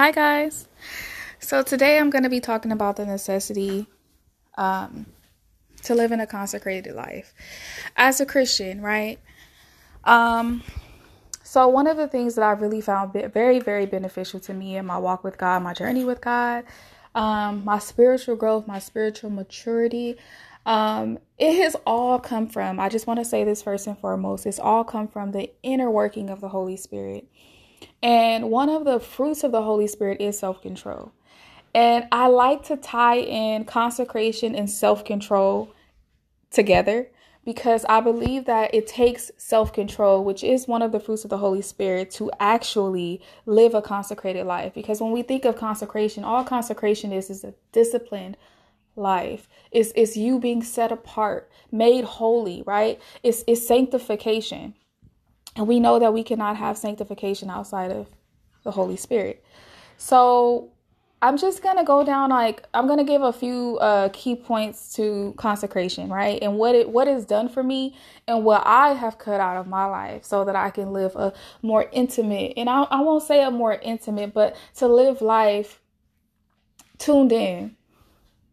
Hi, guys. So, today I'm going to be talking about the necessity um, to live in a consecrated life as a Christian, right? Um, so, one of the things that I really found very, very beneficial to me in my walk with God, my journey with God, um, my spiritual growth, my spiritual maturity, um, it has all come from, I just want to say this first and foremost, it's all come from the inner working of the Holy Spirit. And one of the fruits of the Holy Spirit is self control. And I like to tie in consecration and self control together because I believe that it takes self control, which is one of the fruits of the Holy Spirit, to actually live a consecrated life. Because when we think of consecration, all consecration is is a disciplined life. It's, it's you being set apart, made holy, right? It's, it's sanctification. And we know that we cannot have sanctification outside of the Holy Spirit. So I'm just gonna go down like I'm gonna give a few uh, key points to consecration, right? And what it what is done for me and what I have cut out of my life so that I can live a more intimate and I, I won't say a more intimate, but to live life tuned in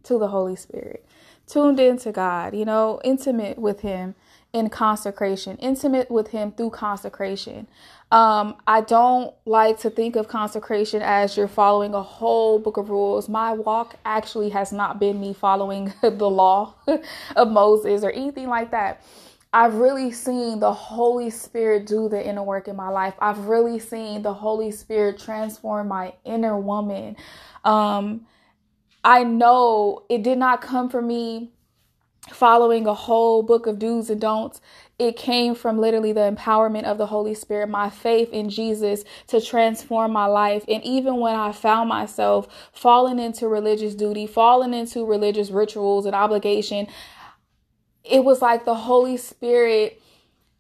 to the Holy Spirit, tuned in to God, you know, intimate with Him in consecration, intimate with Him through consecration. Um, I don't like to think of consecration as you're following a whole book of rules. My walk actually has not been me following the law of Moses or anything like that. I've really seen the Holy Spirit do the inner work in my life. I've really seen the Holy Spirit transform my inner woman. Um, I know it did not come from me following a whole book of do's and don'ts. It came from literally the empowerment of the Holy Spirit, my faith in Jesus to transform my life. And even when I found myself falling into religious duty, falling into religious rituals and obligation, it was like the Holy Spirit,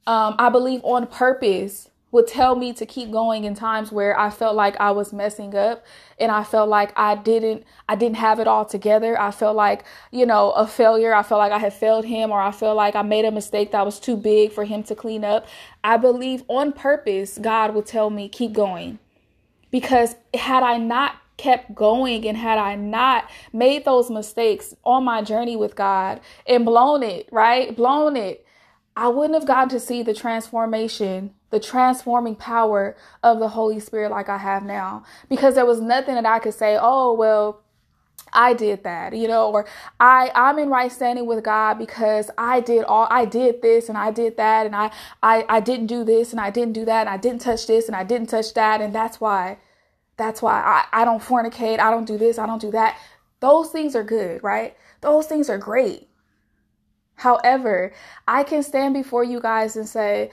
um, I believe on purpose, would tell me to keep going in times where I felt like I was messing up and I felt like I didn't I didn't have it all together. I felt like, you know, a failure. I felt like I had failed him or I felt like I made a mistake that was too big for him to clean up. I believe on purpose God would tell me keep going. Because had I not kept going and had I not made those mistakes on my journey with God and blown it, right? Blown it, I wouldn't have gotten to see the transformation the transforming power of the Holy Spirit like I have now. Because there was nothing that I could say, oh, well, I did that, you know, or I I'm in right standing with God because I did all I did this and I did that and I I I didn't do this and I didn't do that and I didn't touch this and I didn't touch that and that's why that's why I I don't fornicate, I don't do this, I don't do that. Those things are good, right? Those things are great. However, I can stand before you guys and say,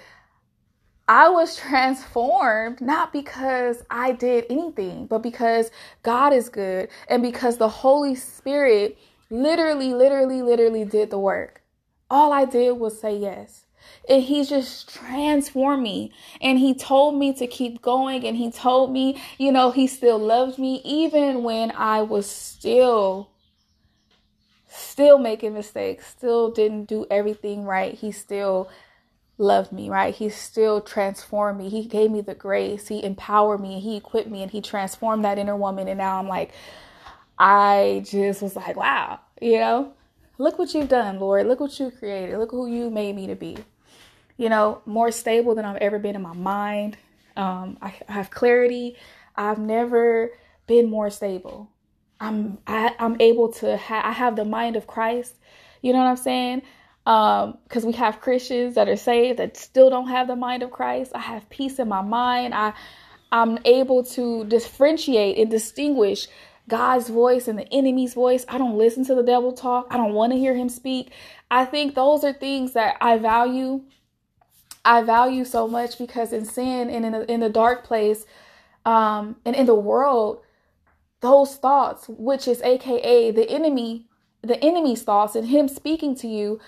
I was transformed not because I did anything, but because God is good and because the Holy Spirit literally, literally, literally did the work. All I did was say yes. And he just transformed me. And he told me to keep going. And he told me, you know, he still loves me even when I was still, still making mistakes, still didn't do everything right. He still loved me, right? He still transformed me. He gave me the grace. He empowered me. He equipped me and he transformed that inner woman. And now I'm like, I just was like, wow, you know, look what you've done, Lord. Look what you created. Look who you made me to be. You know, more stable than I've ever been in my mind. Um, I, I have clarity. I've never been more stable. I'm I, I'm able to have I have the mind of Christ. You know what I'm saying? um because we have christians that are saved that still don't have the mind of christ. I have peace in my mind. I i'm able to differentiate and distinguish god's voice and the enemy's voice. I don't listen to the devil talk. I don't want to hear him speak. I think those are things that i value. I value so much because in sin and in the, in the dark place um and in the world those thoughts which is aka the enemy the enemy's thoughts and him speaking to you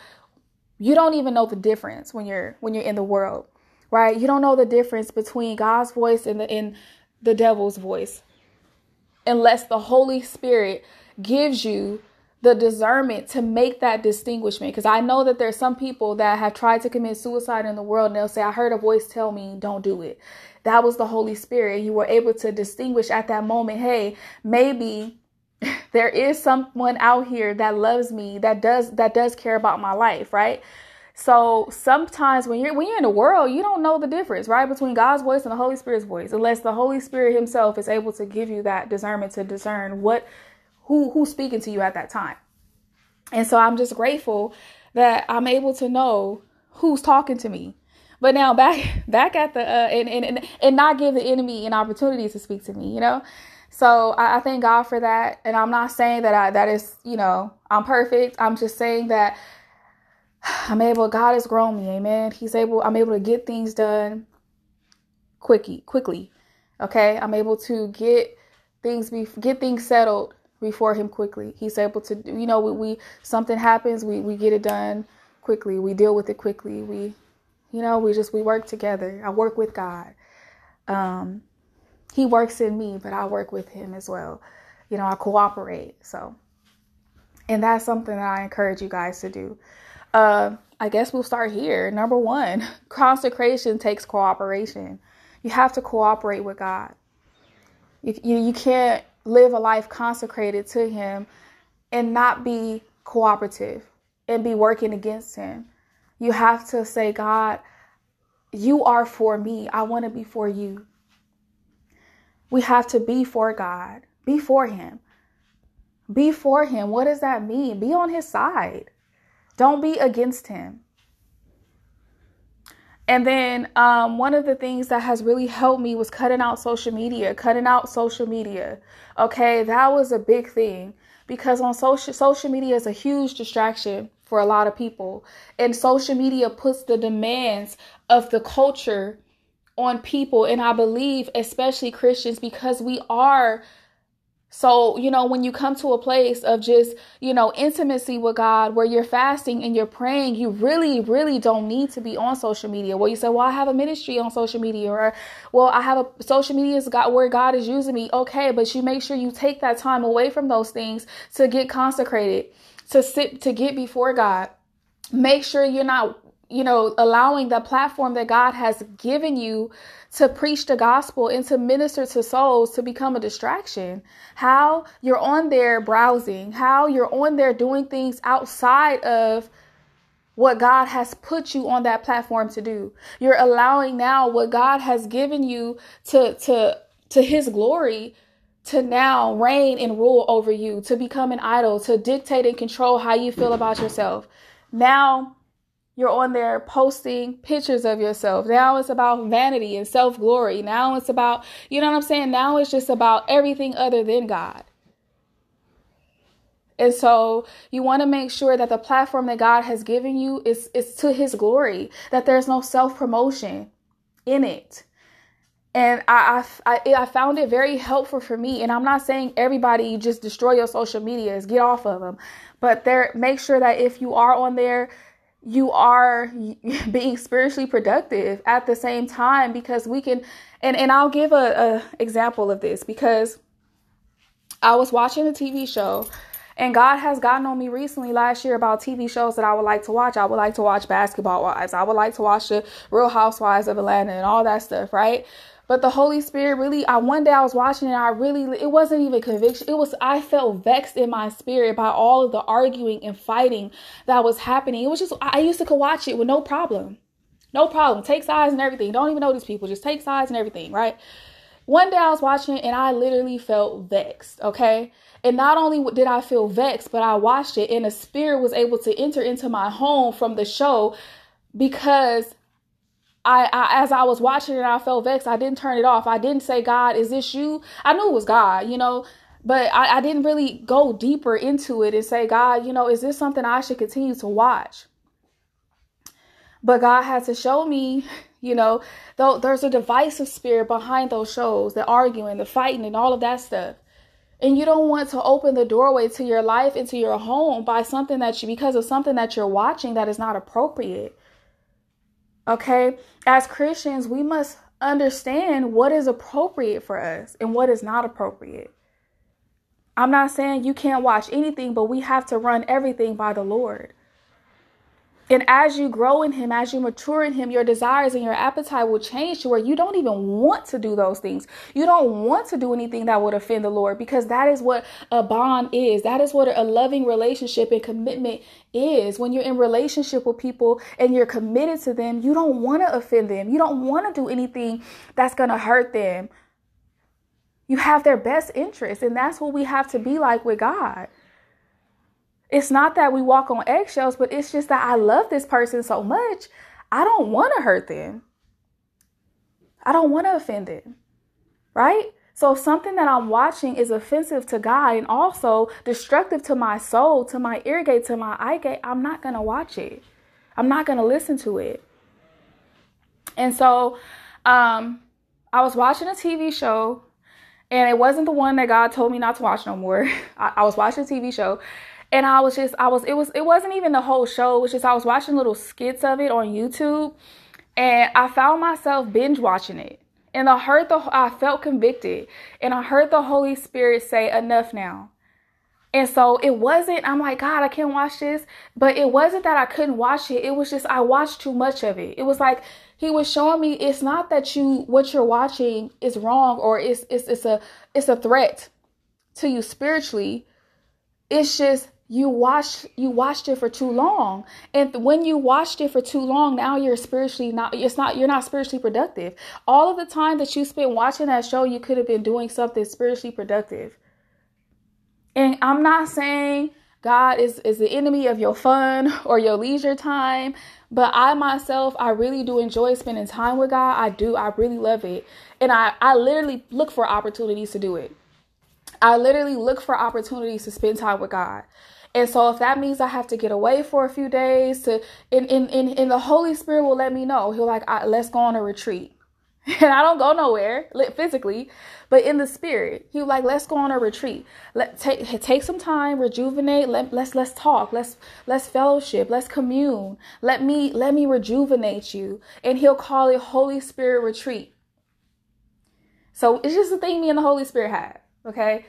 you don't even know the difference when you're when you're in the world right? You don't know the difference between god's voice and the in the devil's voice unless the holy spirit gives you the discernment to make that distinguishment. Because i know that there's some people that have tried to commit suicide in the world and they'll say i heard a voice tell me don't do it that was the Holy Spirit. You were able to distinguish at that moment, hey, maybe there is someone out here that loves me, that does that does care about my life, right? So sometimes when you're when you're in the world, you don't know the difference, right, between God's voice and the Holy Spirit's voice, unless the Holy Spirit Himself is able to give you that discernment to discern what who who's speaking to you at that time. And so I'm just grateful that I'm able to know who's talking to me. But now back back at the uh, and, and and not give the enemy an opportunity to speak to me, you know. So I, I thank God for that, and I'm not saying that I that is you know I'm perfect. I'm just saying that I'm able, God has grown me, amen. He's able, I'm able to get things done quickly, quickly. Okay. I'm able to get things be get things settled before him quickly. He's able to you know, we, we something happens, we, we get it done quickly. We deal with it quickly. We you know, we just we work together. I work with God. Um he works in me, but I work with him as well. You know, I cooperate. So and that's something that I encourage you guys to do. Uh, I guess we'll start here. Number one, consecration takes cooperation. You have to cooperate with God. You, you, you can't live a life consecrated to Him and not be cooperative and be working against Him. You have to say, God, you are for me. I want to be for you. We have to be for God, be for Him. Be for Him. What does that mean? Be on His side. Don't be against him. And then um, one of the things that has really helped me was cutting out social media, cutting out social media. Okay, that was a big thing because on social social media is a huge distraction for a lot of people, and social media puts the demands of the culture on people, and I believe especially Christians because we are so, you know, when you come to a place of just, you know, intimacy with God where you're fasting and you're praying, you really, really don't need to be on social media. Well, you say, well, I have a ministry on social media, or, well, I have a social media is God where God is using me. Okay, but you make sure you take that time away from those things to get consecrated, to sit, to get before God. Make sure you're not you know, allowing the platform that God has given you to preach the gospel and to minister to souls to become a distraction. How you're on there browsing, how you're on there doing things outside of what God has put you on that platform to do. You're allowing now what God has given you to to to his glory to now reign and rule over you, to become an idol, to dictate and control how you feel about yourself. Now you're on there posting pictures of yourself. Now it's about vanity and self glory. Now it's about, you know what I'm saying? Now it's just about everything other than God. And so you want to make sure that the platform that God has given you is, is to his glory, that there's no self promotion in it. And I, I, I found it very helpful for me. And I'm not saying everybody just destroy your social medias, get off of them, but there, make sure that if you are on there, you are being spiritually productive at the same time because we can and and I'll give a, a example of this because I was watching a TV show and God has gotten on me recently last year about TV shows that I would like to watch. I would like to watch Basketball Wives. I would like to watch the Real Housewives of Atlanta and all that stuff, right? But the Holy Spirit really, I one day I was watching it, I really, it wasn't even conviction. It was, I felt vexed in my spirit by all of the arguing and fighting that was happening. It was just, I used to watch it with no problem. No problem. Take sides and everything. Don't even know these people. Just take sides and everything, right? One day I was watching and I literally felt vexed, okay? And not only did I feel vexed, but I watched it and the spirit was able to enter into my home from the show because I, I, as I was watching it, I felt vexed. I didn't turn it off. I didn't say, God, is this you? I knew it was God, you know, but I, I didn't really go deeper into it and say, God, you know, is this something I should continue to watch? But God had to show me, you know, though there's a divisive spirit behind those shows, the arguing, the fighting, and all of that stuff. And you don't want to open the doorway to your life into your home by something that you because of something that you're watching that is not appropriate. Okay? As Christians, we must understand what is appropriate for us and what is not appropriate. I'm not saying you can't watch anything, but we have to run everything by the Lord. And as you grow in Him, as you mature in Him, your desires and your appetite will change to where you don't even want to do those things. You don't want to do anything that would offend the Lord because that is what a bond is. That is what a loving relationship and commitment is. When you're in relationship with people and you're committed to them, you don't want to offend them. You don't want to do anything that's going to hurt them. You have their best interest, and that's what we have to be like with God. It's not that we walk on eggshells, but it's just that I love this person so much. I don't want to hurt them. I don't want to offend them. Right? So something that I'm watching is offensive to God and also destructive to my soul, to my ear gate, to my eye gate. I'm not to watch it. I'm not to listen to it. And so um, I was watching a TV show, and it wasn't the one that God told me not to watch no more. I, I was watching a TV show, and I was just I was it was it wasn't even the whole show. It was just I was watching little skits of it on YouTube, and I found myself binge watching it. And I heard the I felt convicted, and I heard the Holy Spirit say, "Enough now." And so it wasn't, I'm like, God, I can't watch this. But it wasn't that I couldn't watch it. It was just, I watched too much of it. It was like, he was showing me it's not that you, what you're watching is wrong or it's, it's, it's a, it's a threat to you spiritually. It's just you watched you watched it for too long. And when you watched it for too long now you're spiritually not it's not you're not spiritually productive. All of the time that you spent watching that show you could have been doing something spiritually productive. And i'm not saying god is is the enemy of your fun or your leisure time but i myself i really do enjoy spending time with god. I do i really love it. And i i literally look for opportunities to do it. I literally look for opportunities to spend time with God. And so if that means I have to get away for a few days to in in in, the Holy Spirit will let me know. He'll like let's go on a retreat. And I don't go nowhere physically, but in the spirit, he like, let's go on a retreat. Let take take some time, rejuvenate. Let let's let's talk. Let's let's fellowship. Let's commune. Let me let me rejuvenate you. And he'll call it Holy Spirit retreat. So it's just a thing me and the Holy Spirit have. Okay,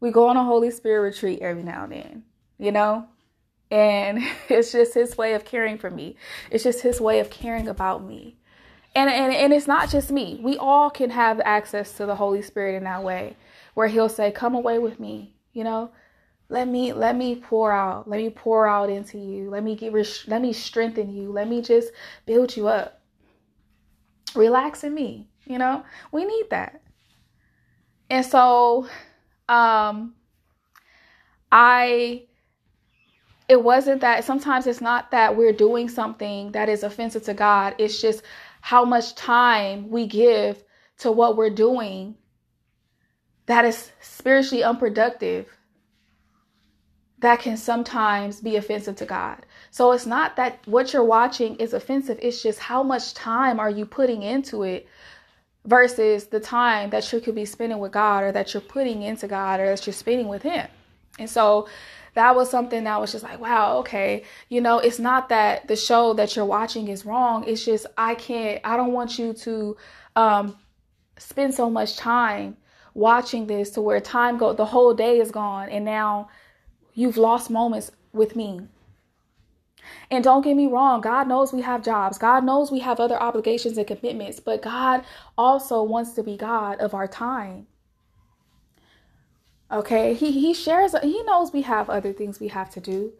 we go on a Holy Spirit retreat every now and then you know? And it's just his way of caring for me. It's just his way of caring about me. And, and, and it's not just me. We all can have access to the Holy Spirit in that way where he'll say, come away with me, you know? Let me let me pour out. Let me pour out into you. Let me get let me strengthen you. Let me just build you up. Relax in me, you know? We need that. And so um I it wasn't that sometimes it's not that we're doing something that is offensive to God. It's just how much time we give to what we're doing that is spiritually unproductive that can sometimes be offensive to God. So it's not that what you're watching is offensive, it's just how much time are you putting into it versus the time that you could be spending with God or that you're putting into God or that you're spending with Him. And so that was something that was just like, wow, okay. You know, it's not that the show that you're watching is wrong. It's just, I can't, I don't want you to um, spend so much time watching this to where time go, the whole day is gone. And now you've lost moments with me. And don't get me wrong, God knows we have jobs. God knows we have other obligations and commitments, but God also wants to be God of our time. Okay, he he shares he knows we have other things we have to do,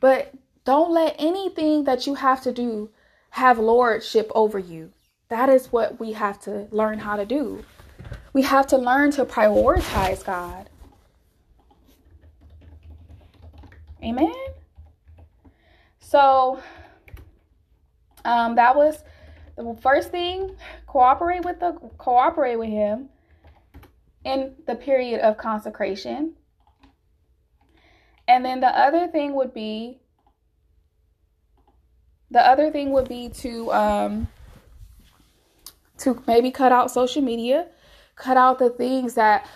but don't let anything that you have to do have lordship over you. That is what we have to learn how to do. We have to learn to prioritize God. Amen. So um that was the first thing, cooperate with the cooperate with him in the period of consecration. And then the other thing would be the other thing would be to um to maybe cut out social media, cut out the things that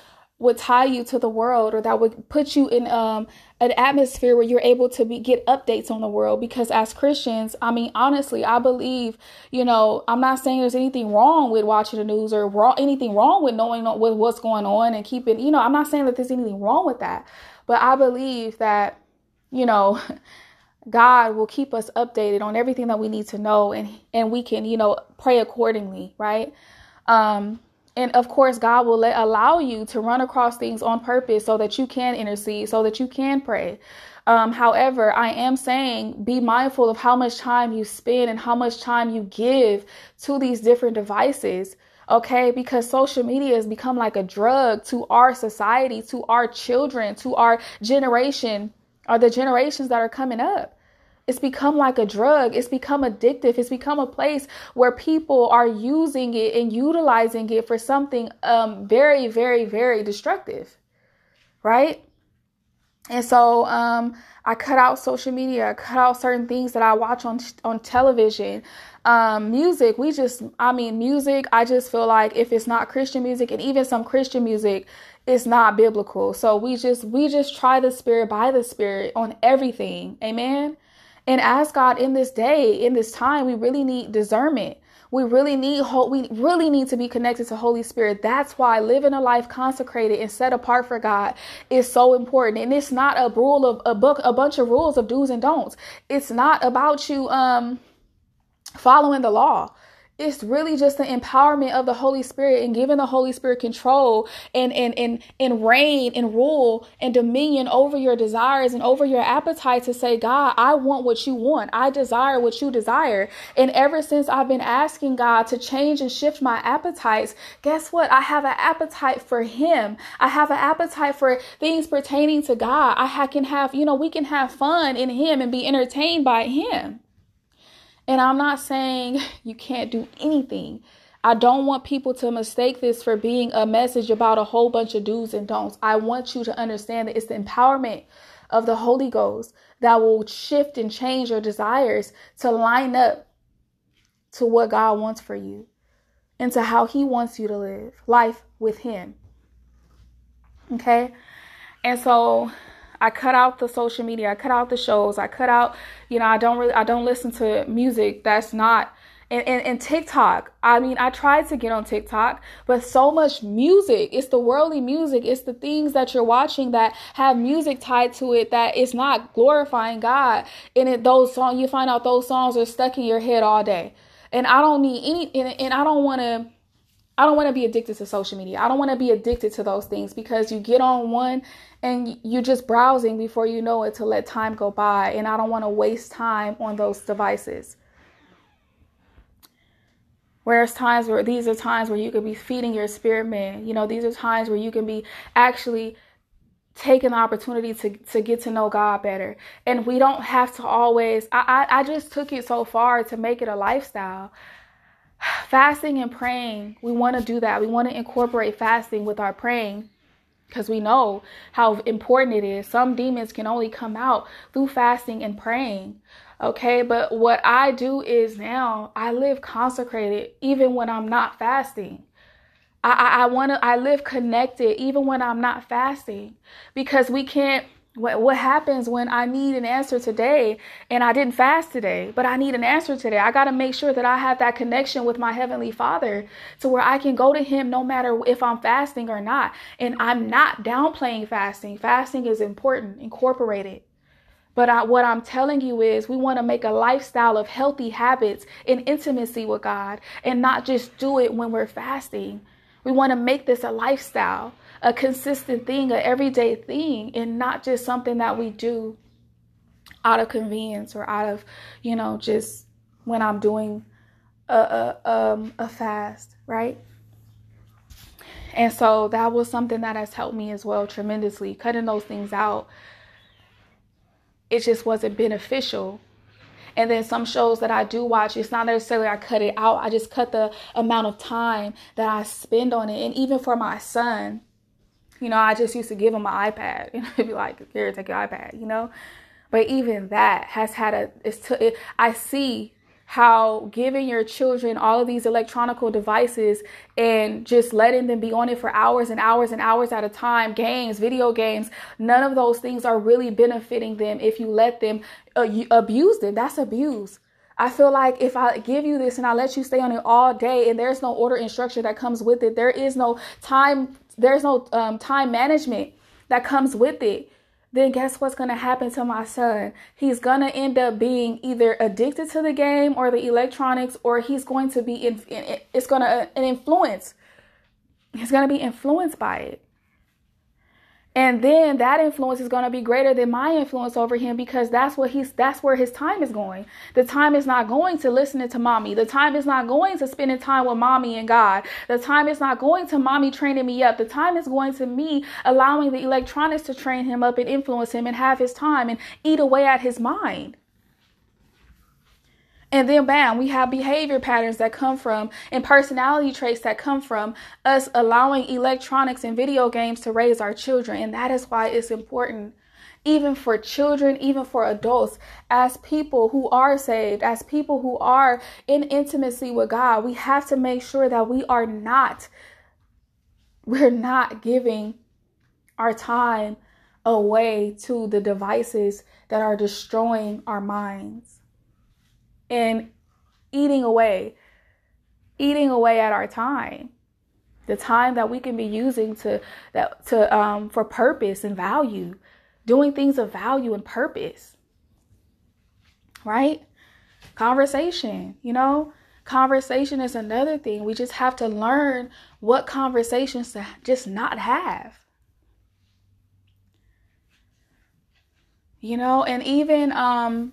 would tie you to the world or that would put you in um, an atmosphere where you're able to be, get updates on the world because as christians i mean honestly i believe you know i'm not saying there's anything wrong with watching the news or wrong, anything wrong with knowing with what's going on and keeping you know i'm not saying that there's anything wrong with that but i believe that you know God will keep us updated on everything that we need to know and and we can, you know, pray accordingly, right? Um and of course, God will let, allow you to run across things on purpose so that you can intercede, so that you can pray. Um, however, I am saying be mindful of how much time you spend and how much time you give to these different devices. Okay, because social media has become like a drug to our society, to our children, to our generation, or the generations that are coming up. It's become like a drug. It's become addictive. It's become a place where people are using it and utilizing it for something um, very, very, very destructive. Right? And so um, I cut out social media. I cut out certain things that I watch on on television. Um, music, we just, I mean, music. I just feel like if it's not Christian music, and even some Christian music, it's not biblical. So we just we just try the Spirit by the Spirit on everything. Amen and ask God in this day, in this time, we really need discernment. We really need hope. we really need to be connected to Holy Spirit. That's why living a life consecrated and set apart for God is so important. And it's not a rule of a book, a bunch of rules of do's and don'ts. It's not about you um following the law it's really just the empowerment of the Holy Spirit and giving the Holy Spirit control and and and and reign and rule and dominion over your desires and over your appetite to say, God, I want what you want. I desire what you desire. And ever since I've been asking God to change and shift my appetites, guess what? I have an appetite for Him. I have an appetite for things pertaining to God. I can have, you know, we can have fun in Him and be entertained by Him. And I'm not saying you can't do anything. I don't want people to mistake this for being a message about a whole bunch of do's and don'ts. I want you to understand that it's the empowerment of the Holy Ghost that will shift and change your desires to line up to what God wants for you and to how He wants you to live life with Him. Okay? And so I cut out the social media. I cut out the shows. I cut out, you know, I don't really, I don't listen to music that's not. And, and, and TikTok, I mean, I tried to get on TikTok, but so much music. It's the worldly music. It's the things that you're watching that have music tied to it that is not glorifying God. And it, those songs, you find out those songs are stuck in your head all day. And I don't need any, and, and I don't want to I don't want to be addicted to social media. I don't want to be addicted to those things because you get on one and you're just browsing before you know it to let time go by. And I don't want to waste time on those devices. Whereas times where these are times where you could be feeding your spirit man. You know, these are times where you can be actually taking the opportunity to, to get to know God better. And we don't have to always I, I, I just took it so far to make it a lifestyle fasting and praying, we want to do that. We want to incorporate fasting with our praying because we know how important it is. Some demons can only come out through fasting and praying. Okay, but what I do is now I live consecrated even when I'm not fasting. I, I, I want to I live connected even when I'm not fasting because we can't what, what happens when I need an answer today and I didn't fast today, but I need an answer today? I got to make sure that I have that connection with my Heavenly Father to where I can go to Him no matter if I'm fasting or not. And I'm not downplaying fasting. Fasting is important, incorporate it. But I, what I'm telling you is, we want to make a lifestyle of healthy habits and intimacy with God and not just do it when we're fasting. We want to make this a lifestyle a consistent thing, an everyday thing, and not just something that we do out of convenience or out of, you know, just when I'm doing a, a, um, a fast, right? And so that was something that has helped me as well tremendously. Cutting those things out, it just wasn't beneficial. And then some shows that I do watch, it's not necessarily I cut it out. I just cut the amount of time that I spend on it. And even for my son, you know, I just used to give him my iPad and he'd be like, here, take your iPad, you know? But even that has had a, it's to, it, I see how giving your children all of these electronical devices and just letting them be on it for hours and hours and hours at a time, games, video games, none of those things are really benefiting them if you let them uh, abuse them. That's abuse. I feel like if I give you this and I let you stay on it all day and there's no order and structure that comes with it, there is no time there's no um, time management that comes with it. then guess what's going to happen to my son? He's going to end up being either addicted to the game or the electronics, or he's going to be, in, it's going to, an influence. He's going to be influenced by it. And then that influence is going to be greater than my influence over him because that's what he's that's where his time is going. The time is not going to listening to mommy. The time is not going to spending time with mommy and God. The time is not going to mommy training me up. The time is going to me allowing the electronics to train him up and influence him and have his time and eat away at his mind. And then, bam, we have behavior patterns that come from and personality traits that come from us allowing electronics and video games to raise our children. And that is why it's important, even for children, even for adults, as people who are saved, as people who are in intimacy with God, we have to make sure that we are not, we're not giving our time away to the devices that are destroying our minds and eating away, eating away at our time. The time that we can be using to that to um for purpose and value, doing things of value and purpose. Right? Conversation, you know, conversation is another thing. We just have to learn what conversations to just not have. You know, and even um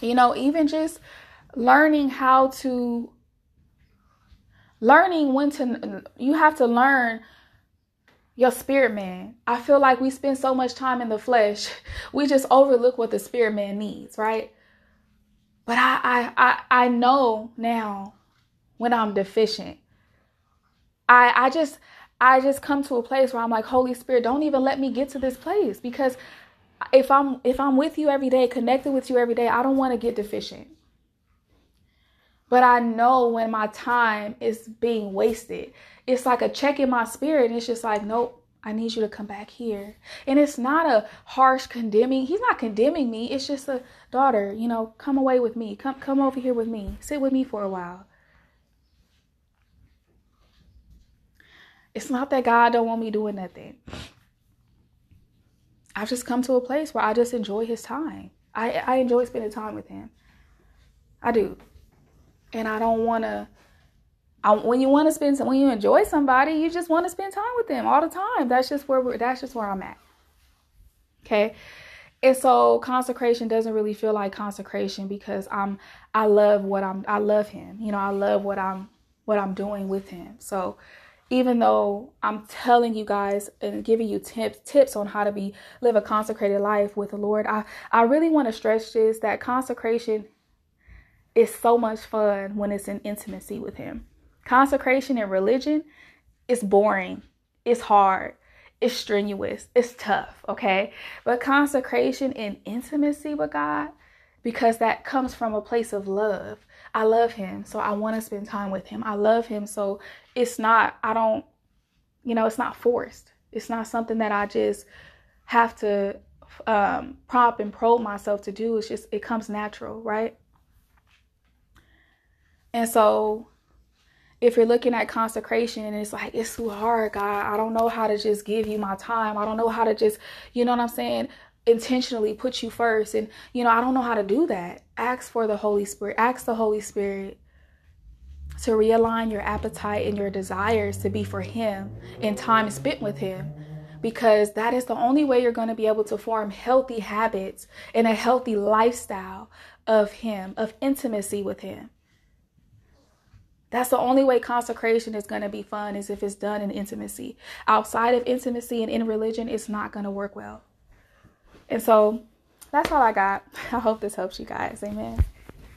you know, even just learning how to learning when to you have to learn your spirit man. I feel like we spend so much time in the flesh, we just overlook what the spirit man needs, right? But I I I, I know now when I'm deficient. I I just I just come to a place where I'm like, Holy Spirit, don't even let me get to this place because if I'm if I'm with you every day, connected with you every day, I don't want to get deficient. But I know when my time is being wasted. It's like a check in my spirit. And it's just like, nope, I need you to come back here. And it's not a harsh condemning. He's not condemning me. It's just a daughter, you know, come away with me. Come come over here with me. Sit with me for a while. It's not that God don't want me doing nothing. I've just come to a place where I just enjoy his time. I, I enjoy spending time with him. I do. And I don't want to. I, when you want to spend some, when you enjoy somebody, you just want to spend time with them all the time. That's just where we're, that's just where I'm at. Okay. And so consecration doesn't really feel like consecration because I'm I love what I'm I love him. You know, I love what I'm what I'm doing with him. So even though I'm telling you guys and giving you tips tips on how to be live a consecrated life with the Lord, I I really want to stress this that consecration is so much fun when it's in intimacy with him. Consecration in religion is boring. It's hard. It's strenuous. It's tough, okay? But consecration in intimacy with God because that comes from a place of love. I love him, so I want to spend time with him. I love him, so it's not, I don't, you know, it's not forced. It's not something that I just have to um, prompt and probe myself to do. It's just, it comes natural, right? And so if you're looking at consecration and it's like it's too hard god i don't know how to just give you my time i don't know how to just you know what i'm saying intentionally put you first. And, you know, I don't know how to do that. Ask for the Holy Spirit. Ask the Holy Spirit to realign your appetite and your desires to be for Him and time spent with Him. Because that is the only way you're going to be able to form healthy habits and a healthy lifestyle of Him, of intimacy with Him. That's the only way consecration is going to be fun is if it's done in intimacy. Outside of intimacy and in religion, it's not going to work well. And so that's all I got. I hope this helps you guys. Amen.